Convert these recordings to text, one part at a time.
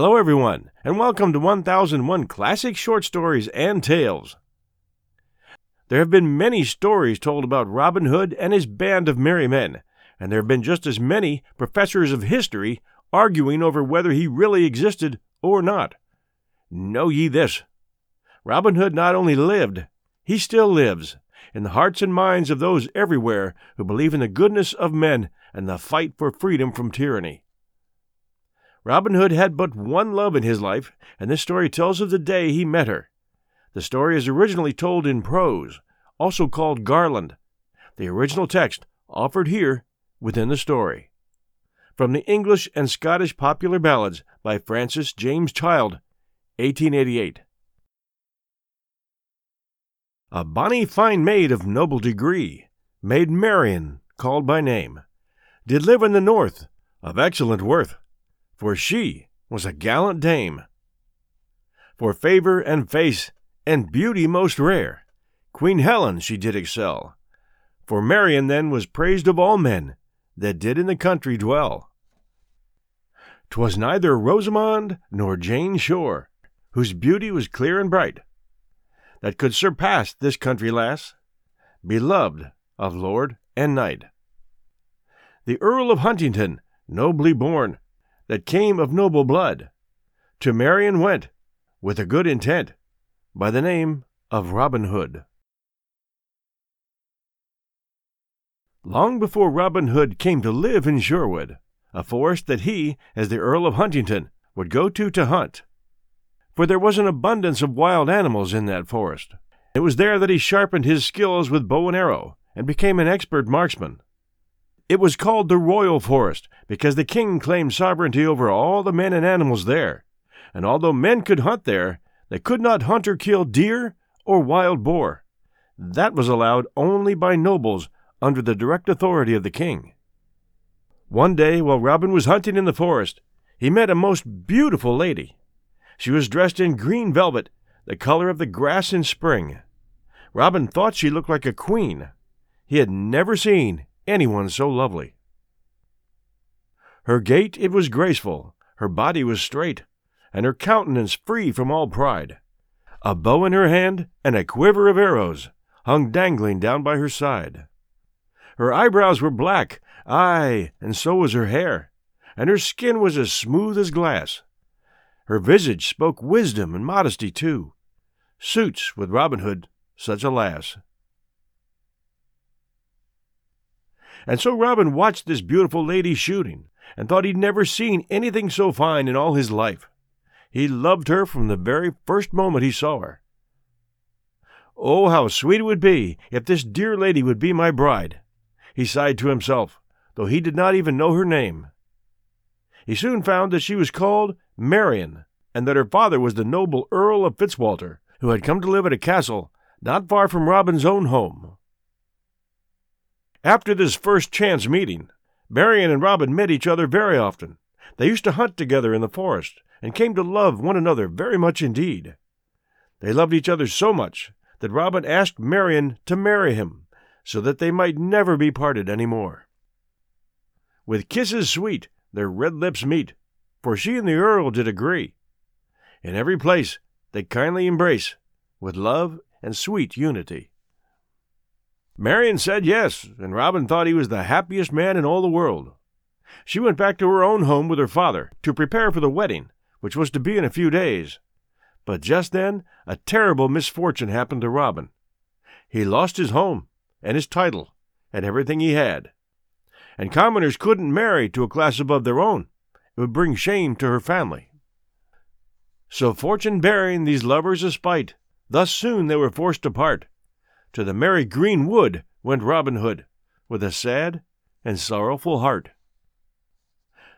Hello, everyone, and welcome to 1001 Classic Short Stories and Tales. There have been many stories told about Robin Hood and his band of merry men, and there have been just as many professors of history arguing over whether he really existed or not. Know ye this Robin Hood not only lived, he still lives in the hearts and minds of those everywhere who believe in the goodness of men and the fight for freedom from tyranny. Robin Hood had but one love in his life, and this story tells of the day he met her. The story is originally told in prose, also called Garland. The original text offered here within the story. From the English and Scottish Popular Ballads by Francis James Child, 1888. A bonny fine maid of noble degree, Maid Marian, called by name, did live in the north, of excellent worth for she was a gallant dame. For favor and face and beauty most rare, Queen Helen she did excel. For Marian then was praised of all men that did in the country dwell. 'Twas neither Rosamond nor Jane Shore, whose beauty was clear and bright, that could surpass this country lass, beloved of lord and knight. The Earl of Huntingdon, nobly born, that came of noble blood. To Marian went, with a good intent, by the name of Robin Hood. Long before Robin Hood came to live in Sherwood, a forest that he, as the Earl of Huntingdon, would go to to hunt. For there was an abundance of wild animals in that forest. It was there that he sharpened his skills with bow and arrow, and became an expert marksman. It was called the Royal Forest because the king claimed sovereignty over all the men and animals there. And although men could hunt there, they could not hunt or kill deer or wild boar. That was allowed only by nobles under the direct authority of the king. One day, while Robin was hunting in the forest, he met a most beautiful lady. She was dressed in green velvet, the color of the grass in spring. Robin thought she looked like a queen. He had never seen anyone so lovely. Her gait it was graceful, her body was straight, and her countenance free from all pride. A bow in her hand and a quiver of arrows hung dangling down by her side. Her eyebrows were black, aye, and so was her hair, and her skin was as smooth as glass. Her visage spoke wisdom and modesty too. Suits with Robin Hood such a lass. And so Robin watched this beautiful lady shooting, and thought he'd never seen anything so fine in all his life. He loved her from the very first moment he saw her. Oh, how sweet it would be if this dear lady would be my bride! He sighed to himself, though he did not even know her name. He soon found that she was called Marian, and that her father was the noble Earl of Fitzwalter, who had come to live at a castle not far from Robin's own home. After this first chance meeting, Marian and Robin met each other very often. They used to hunt together in the forest, and came to love one another very much indeed. They loved each other so much that Robin asked Marian to marry him, so that they might never be parted any more. With kisses sweet their red lips meet, for she and the Earl did agree. In every place they kindly embrace, with love and sweet unity. Marian said yes, and Robin thought he was the happiest man in all the world. She went back to her own home with her father to prepare for the wedding, which was to be in a few days. But just then a terrible misfortune happened to Robin. He lost his home and his title and everything he had. And commoners couldn't marry to a class above their own. It would bring shame to her family. So fortune bearing these lovers a spite, thus soon they were forced to part. To the merry green wood went Robin Hood, with a sad and sorrowful heart.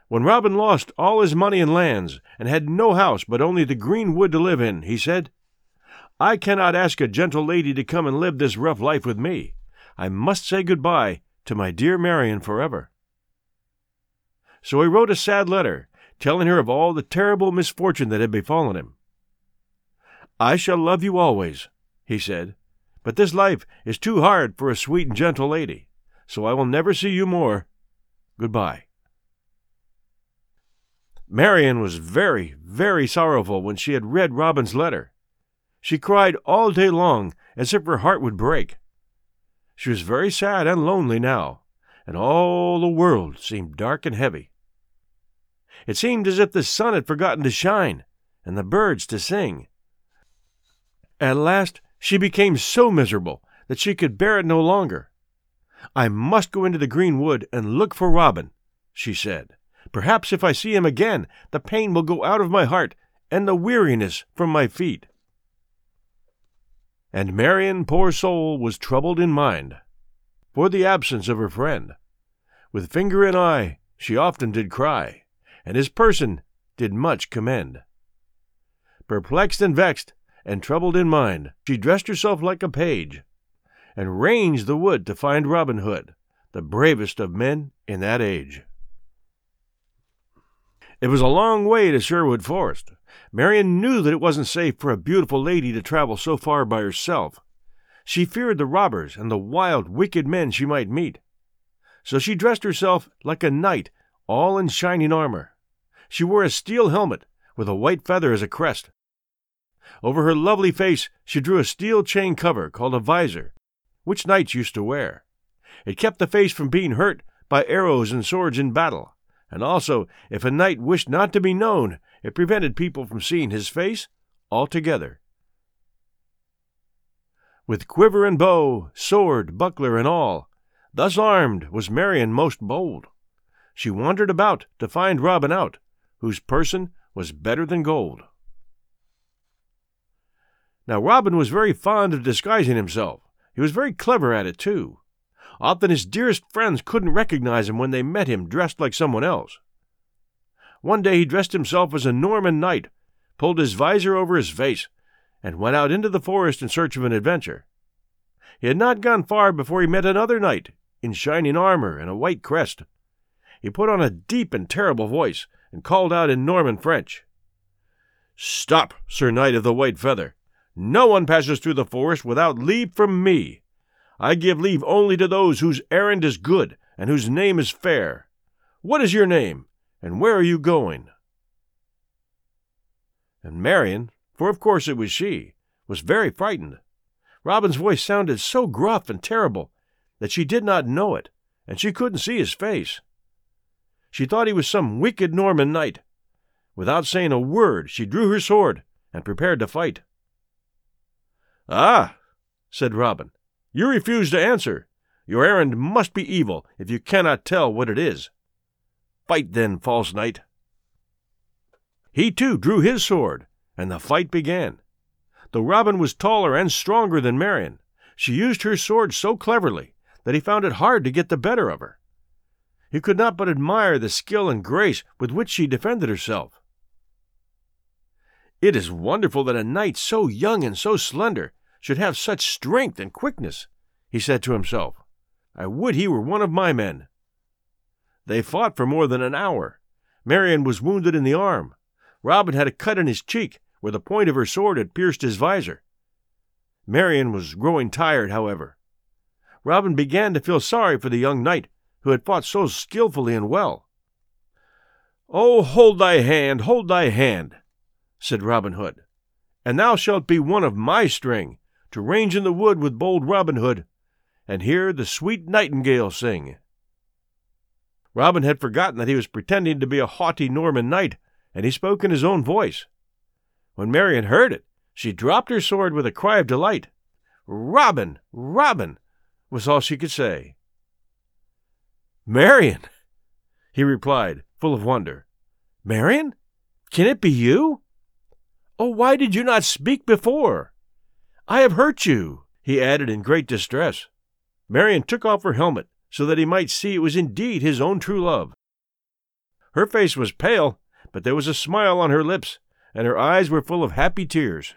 When Robin lost all his money and lands, and had no house but only the green wood to live in, he said, I cannot ask a gentle lady to come and live this rough life with me. I must say good-bye to my dear Marian forever. So he wrote a sad letter, telling her of all the terrible misfortune that had befallen him. I shall love you always, he said, but this life is too hard for a sweet and gentle lady, so I will never see you more. Goodbye. Marian was very, very sorrowful when she had read Robin's letter. She cried all day long as if her heart would break. She was very sad and lonely now, and all the world seemed dark and heavy. It seemed as if the sun had forgotten to shine, and the birds to sing. At last she became so miserable that she could bear it no longer. I must go into the green wood and look for Robin, she said. Perhaps if I see him again, the pain will go out of my heart and the weariness from my feet. And Marian, poor soul, was troubled in mind for the absence of her friend. With finger in eye, she often did cry, and his person did much commend. Perplexed and vexed, and troubled in mind, she dressed herself like a page, and ranged the wood to find Robin Hood, the bravest of men in that age. It was a long way to Sherwood Forest. Marian knew that it wasn't safe for a beautiful lady to travel so far by herself. She feared the robbers and the wild, wicked men she might meet. So she dressed herself like a knight, all in shining armor. She wore a steel helmet with a white feather as a crest. Over her lovely face she drew a steel chain cover called a visor, which knights used to wear. It kept the face from being hurt by arrows and swords in battle and also, if a knight wished not to be known, it prevented people from seeing his face altogether. With quiver and bow, sword, buckler, and all, thus armed was Marian most bold. She wandered about to find Robin out, whose person was better than gold. Now Robin was very fond of disguising himself. He was very clever at it, too. Often his dearest friends couldn't recognize him when they met him dressed like someone else. One day he dressed himself as a Norman knight, pulled his visor over his face, and went out into the forest in search of an adventure. He had not gone far before he met another knight in shining armor and a white crest. He put on a deep and terrible voice and called out in Norman French Stop, Sir Knight of the White Feather! No one passes through the forest without leave from me. I give leave only to those whose errand is good and whose name is fair. What is your name, and where are you going? And Marian, for of course it was she, was very frightened. Robin's voice sounded so gruff and terrible that she did not know it, and she couldn't see his face. She thought he was some wicked Norman knight. Without saying a word, she drew her sword and prepared to fight. Ah, said Robin, you refuse to answer. Your errand must be evil if you cannot tell what it is. Fight then, false knight. He too drew his sword, and the fight began. Though Robin was taller and stronger than Marian, she used her sword so cleverly that he found it hard to get the better of her. He could not but admire the skill and grace with which she defended herself. It is wonderful that a knight so young and so slender should have such strength and quickness, he said to himself. I would he were one of my men. They fought for more than an hour. Marian was wounded in the arm. Robin had a cut in his cheek where the point of her sword had pierced his visor. Marian was growing tired, however. Robin began to feel sorry for the young knight who had fought so skilfully and well. Oh, hold thy hand, hold thy hand, said Robin Hood, and thou shalt be one of my string, to range in the wood with bold Robin Hood, and hear the sweet nightingale sing. Robin had forgotten that he was pretending to be a haughty Norman knight, and he spoke in his own voice. When Marian heard it, she dropped her sword with a cry of delight. Robin, Robin, was all she could say. Marian, he replied, full of wonder. Marian, can it be you? Oh, why did you not speak before? I have hurt you, he added in great distress. Marian took off her helmet so that he might see it was indeed his own true love. Her face was pale, but there was a smile on her lips, and her eyes were full of happy tears.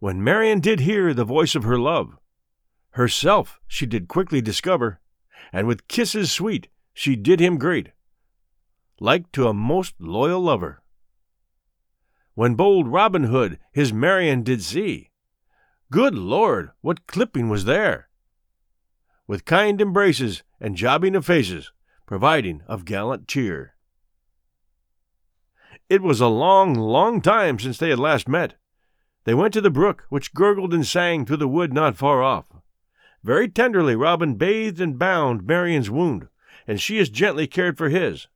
When Marian did hear the voice of her love, herself she did quickly discover, and with kisses sweet she did him greet, like to a most loyal lover when bold Robin Hood his Marian did see. Good Lord, what clipping was there! With kind embraces and jobbing of faces, providing of gallant cheer. It was a long, long time since they had last met. They went to the brook, which gurgled and sang through the wood not far off. Very tenderly Robin bathed and bound Marian's wound, and she as gently cared for his.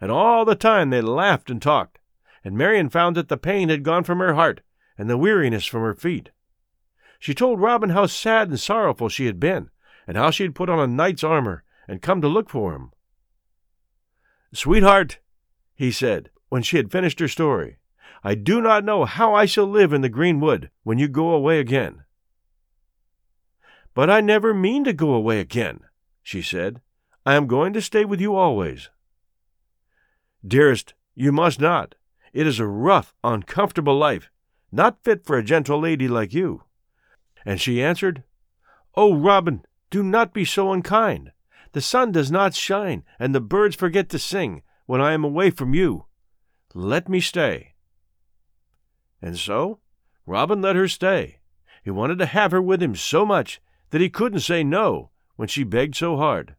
And all the time they laughed and talked, and Marian found that the pain had gone from her heart and the weariness from her feet. She told Robin how sad and sorrowful she had been, and how she had put on a knight's armor and come to look for him. Sweetheart, he said, when she had finished her story, I do not know how I shall live in the green wood when you go away again. But I never mean to go away again, she said. I am going to stay with you always. Dearest, you must not. It is a rough, uncomfortable life, not fit for a gentle lady like you. And she answered, Oh, Robin, do not be so unkind. The sun does not shine, and the birds forget to sing when I am away from you. Let me stay. And so Robin let her stay. He wanted to have her with him so much that he couldn't say no when she begged so hard.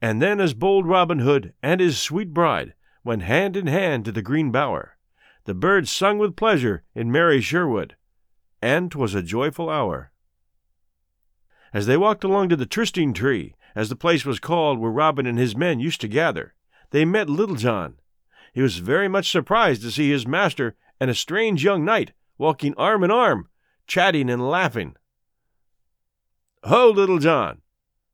And then, as bold Robin Hood and his sweet bride went hand in hand to the green bower, the birds sung with pleasure in merry Sherwood, and 'twas a joyful hour. As they walked along to the trysting tree, as the place was called where Robin and his men used to gather, they met Little John. He was very much surprised to see his master and a strange young knight walking arm in arm, chatting and laughing. Ho, Little John!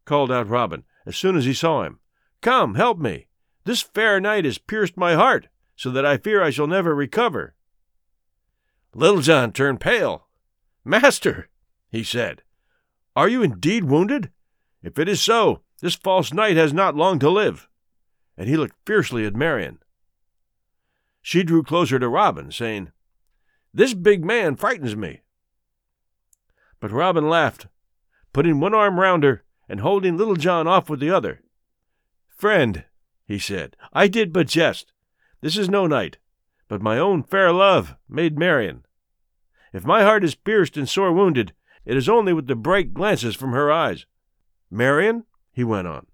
called out Robin as soon as he saw him. Come, help me. This fair knight has pierced my heart, so that I fear I shall never recover. Little John turned pale. Master, he said, are you indeed wounded? If it is so, this false knight has not long to live. And he looked fiercely at Marian. She drew closer to Robin, saying, This big man frightens me. But Robin laughed, putting one arm round her and holding Little John off with the other. Friend, he said, I did but jest. This is no knight, but my own fair love, Maid Marian. If my heart is pierced and sore wounded, it is only with the bright glances from her eyes. Marian, he went on,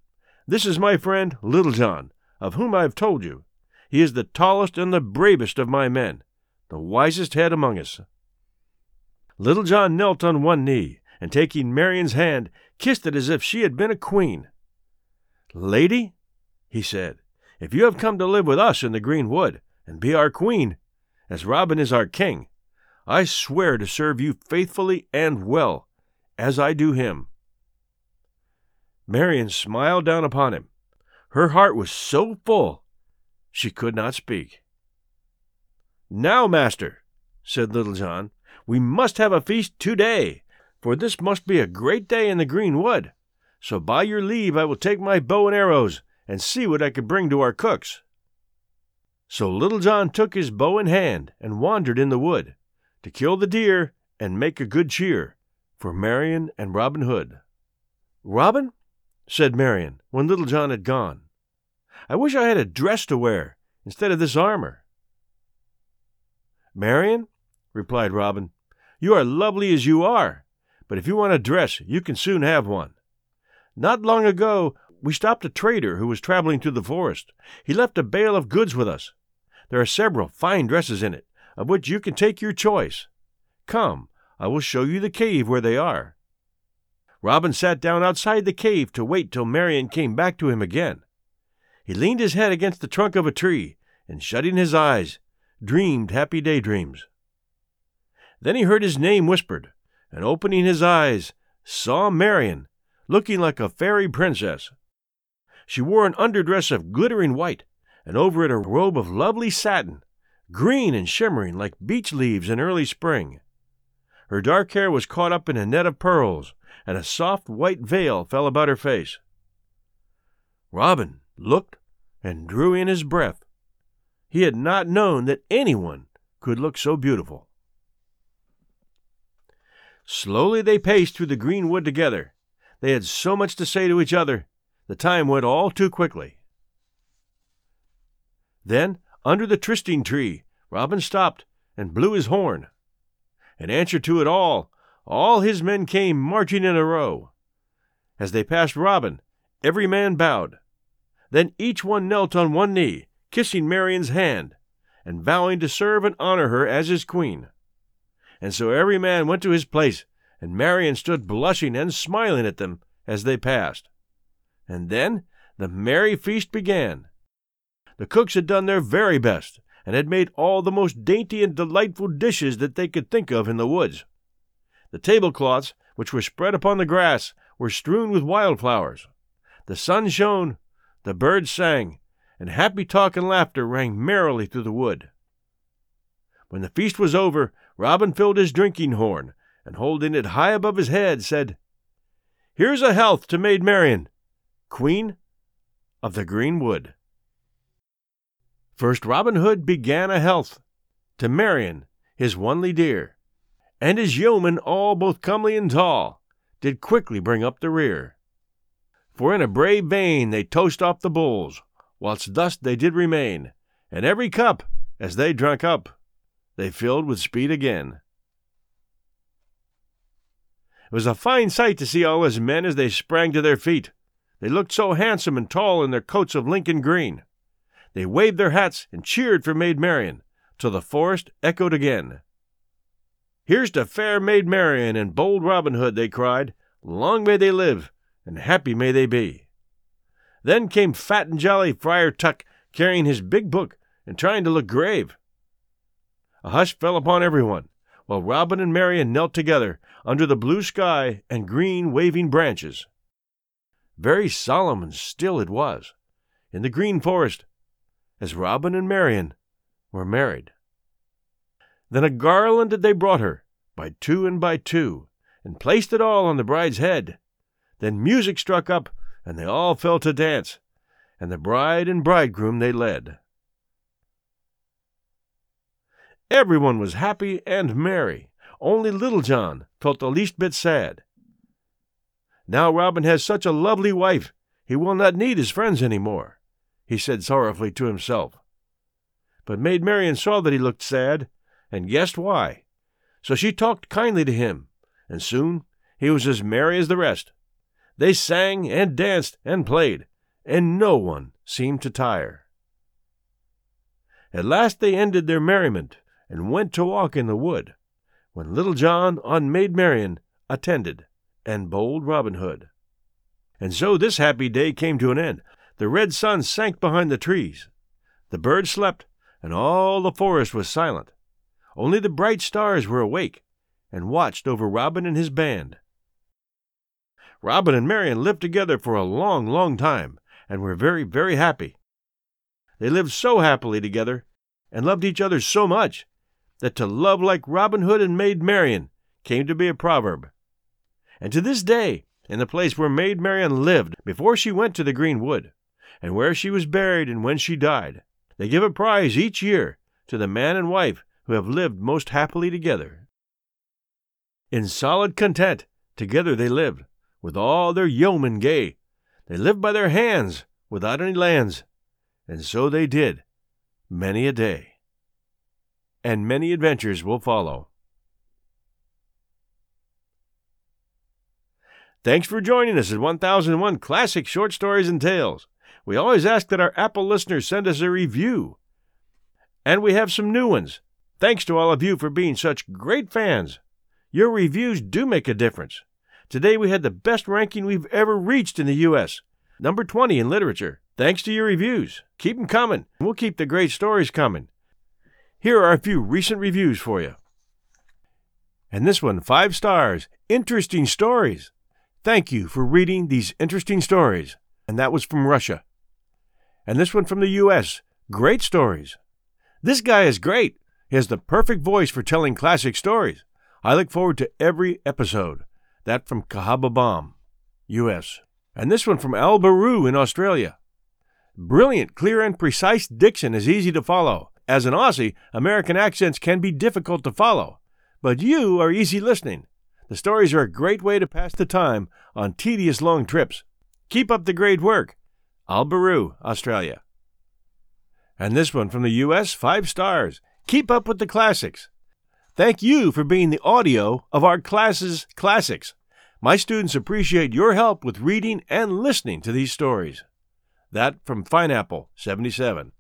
this is my friend Little John, of whom I have told you. He is the tallest and the bravest of my men, the wisest head among us. Little John knelt on one knee, and taking Marian's hand, kissed it as if she had been a queen. Lady, he said, if you have come to live with us in the green wood, and be our queen, as Robin is our king, I swear to serve you faithfully and well, as I do him. Marian smiled down upon him. Her heart was so full she could not speak. Now, master, said Little John, we must have a feast today, for this must be a great day in the green wood. So by your leave I will take my bow and arrows, and see what I could bring to our cooks. So Little John took his bow in hand and wandered in the wood to kill the deer and make a good cheer for Marian and Robin Hood. Robin, said Marian, when Little John had gone, I wish I had a dress to wear instead of this armor. Marian, replied Robin, you are lovely as you are, but if you want a dress, you can soon have one. Not long ago, we stopped a trader who was traveling through the forest. He left a bale of goods with us. There are several fine dresses in it, of which you can take your choice. Come, I will show you the cave where they are. Robin sat down outside the cave to wait till Marian came back to him again. He leaned his head against the trunk of a tree, and shutting his eyes, dreamed happy daydreams. Then he heard his name whispered, and opening his eyes, saw Marian, looking like a fairy princess. She wore an underdress of glittering white, and over it a robe of lovely satin, green and shimmering like beech leaves in early spring. Her dark hair was caught up in a net of pearls, and a soft white veil fell about her face. Robin looked and drew in his breath. He had not known that anyone could look so beautiful. Slowly they paced through the green wood together. They had so much to say to each other, the time went all too quickly. Then under the trysting tree, Robin stopped and blew his horn. In answer to it all, all his men came marching in a row. As they passed Robin, every man bowed. Then each one knelt on one knee, kissing Marian's hand, and vowing to serve and honor her as his queen. And so every man went to his place, and Marian stood blushing and smiling at them as they passed. And then the merry feast began. The cooks had done their very best, and had made all the most dainty and delightful dishes that they could think of in the woods. The tablecloths, which were spread upon the grass, were strewn with wildflowers. The sun shone, the birds sang, and happy talk and laughter rang merrily through the wood. When the feast was over, Robin filled his drinking horn, and holding it high above his head, said, Here's a health to Maid Marian, Queen of the Green Wood. First Robin Hood began a health to Marian, his onely dear, and his yeomen all both comely and tall did quickly bring up the rear. For in a brave vein they toast off the bulls, whilst thus they did remain, and every cup, as they drank up, they filled with speed again. It was a fine sight to see all his men as they sprang to their feet. They looked so handsome and tall in their coats of Lincoln green. They waved their hats and cheered for Maid Marian, till the forest echoed again. Here's to fair Maid Marian and bold Robin Hood, they cried. Long may they live, and happy may they be. Then came fat and jolly Friar Tuck, carrying his big book and trying to look grave. A hush fell upon everyone, while Robin and Marian knelt together under the blue sky and green waving branches. Very solemn and still it was, in the green forest, as Robin and Marian were married. Then a garland they brought her, by two and by two, and placed it all on the bride's head. Then music struck up, and they all fell to dance, and the bride and bridegroom they led. Everyone was happy and merry. Only Little John felt the least bit sad. Now Robin has such a lovely wife, he will not need his friends any more he said sorrowfully to himself. But Maid Marian saw that he looked sad, and guessed why. So she talked kindly to him, and soon he was as merry as the rest. They sang and danced and played, and no one seemed to tire. At last they ended their merriment, and went to walk in the wood, when Little John on Maid Marian attended, and bold Robin Hood. And so this happy day came to an end, the red sun sank behind the trees. The birds slept, and all the forest was silent. Only the bright stars were awake and watched over Robin and his band. Robin and Marian lived together for a long, long time, and were very, very happy. They lived so happily together, and loved each other so much, that to love like Robin Hood and Maid Marian came to be a proverb. And to this day, in the place where Maid Marian lived before she went to the green wood, and where she was buried and when she died. They give a prize each year to the man and wife who have lived most happily together. In solid content, together they lived, with all their yeomen gay. They lived by their hands, without any lands, and so they did, many a day. And many adventures will follow. Thanks for joining us at 1001 Classic Short Stories and Tales. We always ask that our Apple listeners send us a review. And we have some new ones. Thanks to all of you for being such great fans. Your reviews do make a difference. Today we had the best ranking we've ever reached in the U.S., number 20 in literature. Thanks to your reviews. Keep them coming. We'll keep the great stories coming. Here are a few recent reviews for you. And this one, five stars. Interesting stories. Thank you for reading these interesting stories. And that was from Russia and this one from the U.S. Great stories. This guy is great. He has the perfect voice for telling classic stories. I look forward to every episode. That from Kahaba Bomb, U.S. And this one from Al Baru in Australia. Brilliant, clear, and precise diction is easy to follow. As an Aussie, American accents can be difficult to follow. But you are easy listening. The stories are a great way to pass the time on tedious long trips. Keep up the great work. Albaru, Australia. And this one from the U.S., five stars. Keep up with the classics. Thank you for being the audio of our class's classics. My students appreciate your help with reading and listening to these stories. That from Pineapple 77.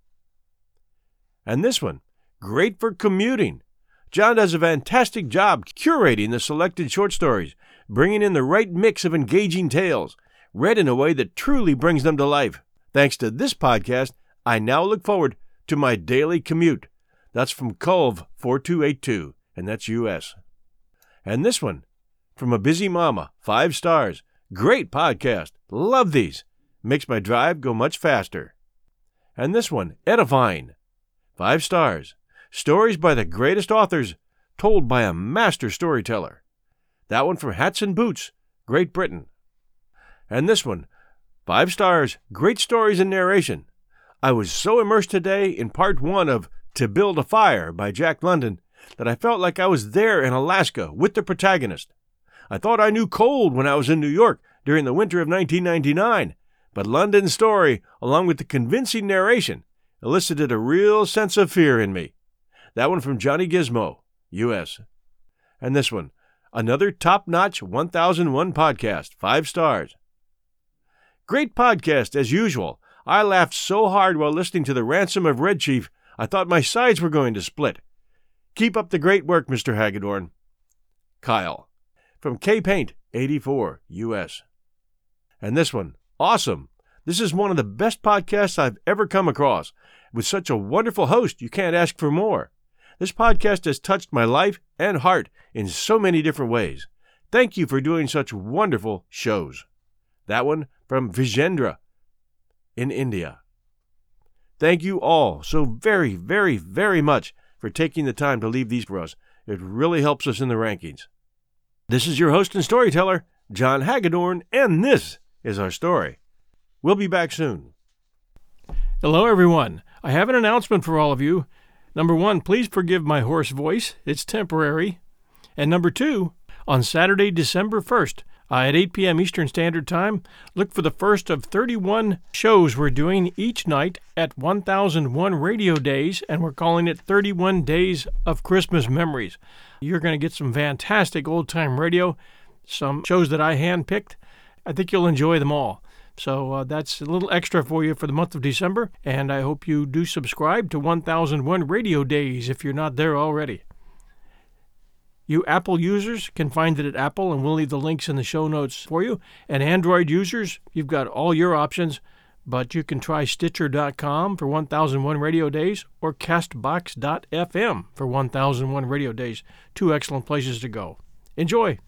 And this one, great for commuting. John does a fantastic job curating the selected short stories, bringing in the right mix of engaging tales, read in a way that truly brings them to life. Thanks to this podcast, I now look forward to my daily commute. That's from Culve 4282, and that's US. And this one, from a busy mama, five stars. Great podcast. Love these. Makes my drive go much faster. And this one, edifying. Five stars. Stories by the greatest authors, told by a master storyteller. That one from Hats and Boots, Great Britain. And this one, five stars, great stories and narration. I was so immersed today in part one of To Build a Fire by Jack London that I felt like I was there in Alaska with the protagonist. I thought I knew cold when I was in New York during the winter of 1999, but London's story, along with the convincing narration, elicited a real sense of fear in me. That one from Johnny Gizmo, U.S. And this one, another top notch 1001 podcast, five stars. Great podcast as usual. I laughed so hard while listening to the ransom of Red Chief, I thought my sides were going to split. Keep up the great work, Mr. Hagedorn. Kyle. From K Paint, 84, U.S. And this one, awesome. This is one of the best podcasts I've ever come across. With such a wonderful host, you can't ask for more. This podcast has touched my life and heart in so many different ways. Thank you for doing such wonderful shows. That one from Vijendra in India. Thank you all so very, very, very much for taking the time to leave these for us. It really helps us in the rankings. This is your host and storyteller, John Hagedorn, and this is our story. We'll be back soon. Hello, everyone. I have an announcement for all of you. Number one, please forgive my hoarse voice, it's temporary. And number two, on Saturday, December 1st, uh, at 8 p.m. Eastern Standard Time. Look for the first of 31 shows we're doing each night at 1001 Radio Days, and we're calling it 31 Days of Christmas Memories. You're going to get some fantastic old time radio, some shows that I handpicked. I think you'll enjoy them all. So uh, that's a little extra for you for the month of December, and I hope you do subscribe to 1001 Radio Days if you're not there already. You Apple users can find it at Apple, and we'll leave the links in the show notes for you. And Android users, you've got all your options, but you can try Stitcher.com for 1001 Radio Days or Castbox.fm for 1001 Radio Days. Two excellent places to go. Enjoy!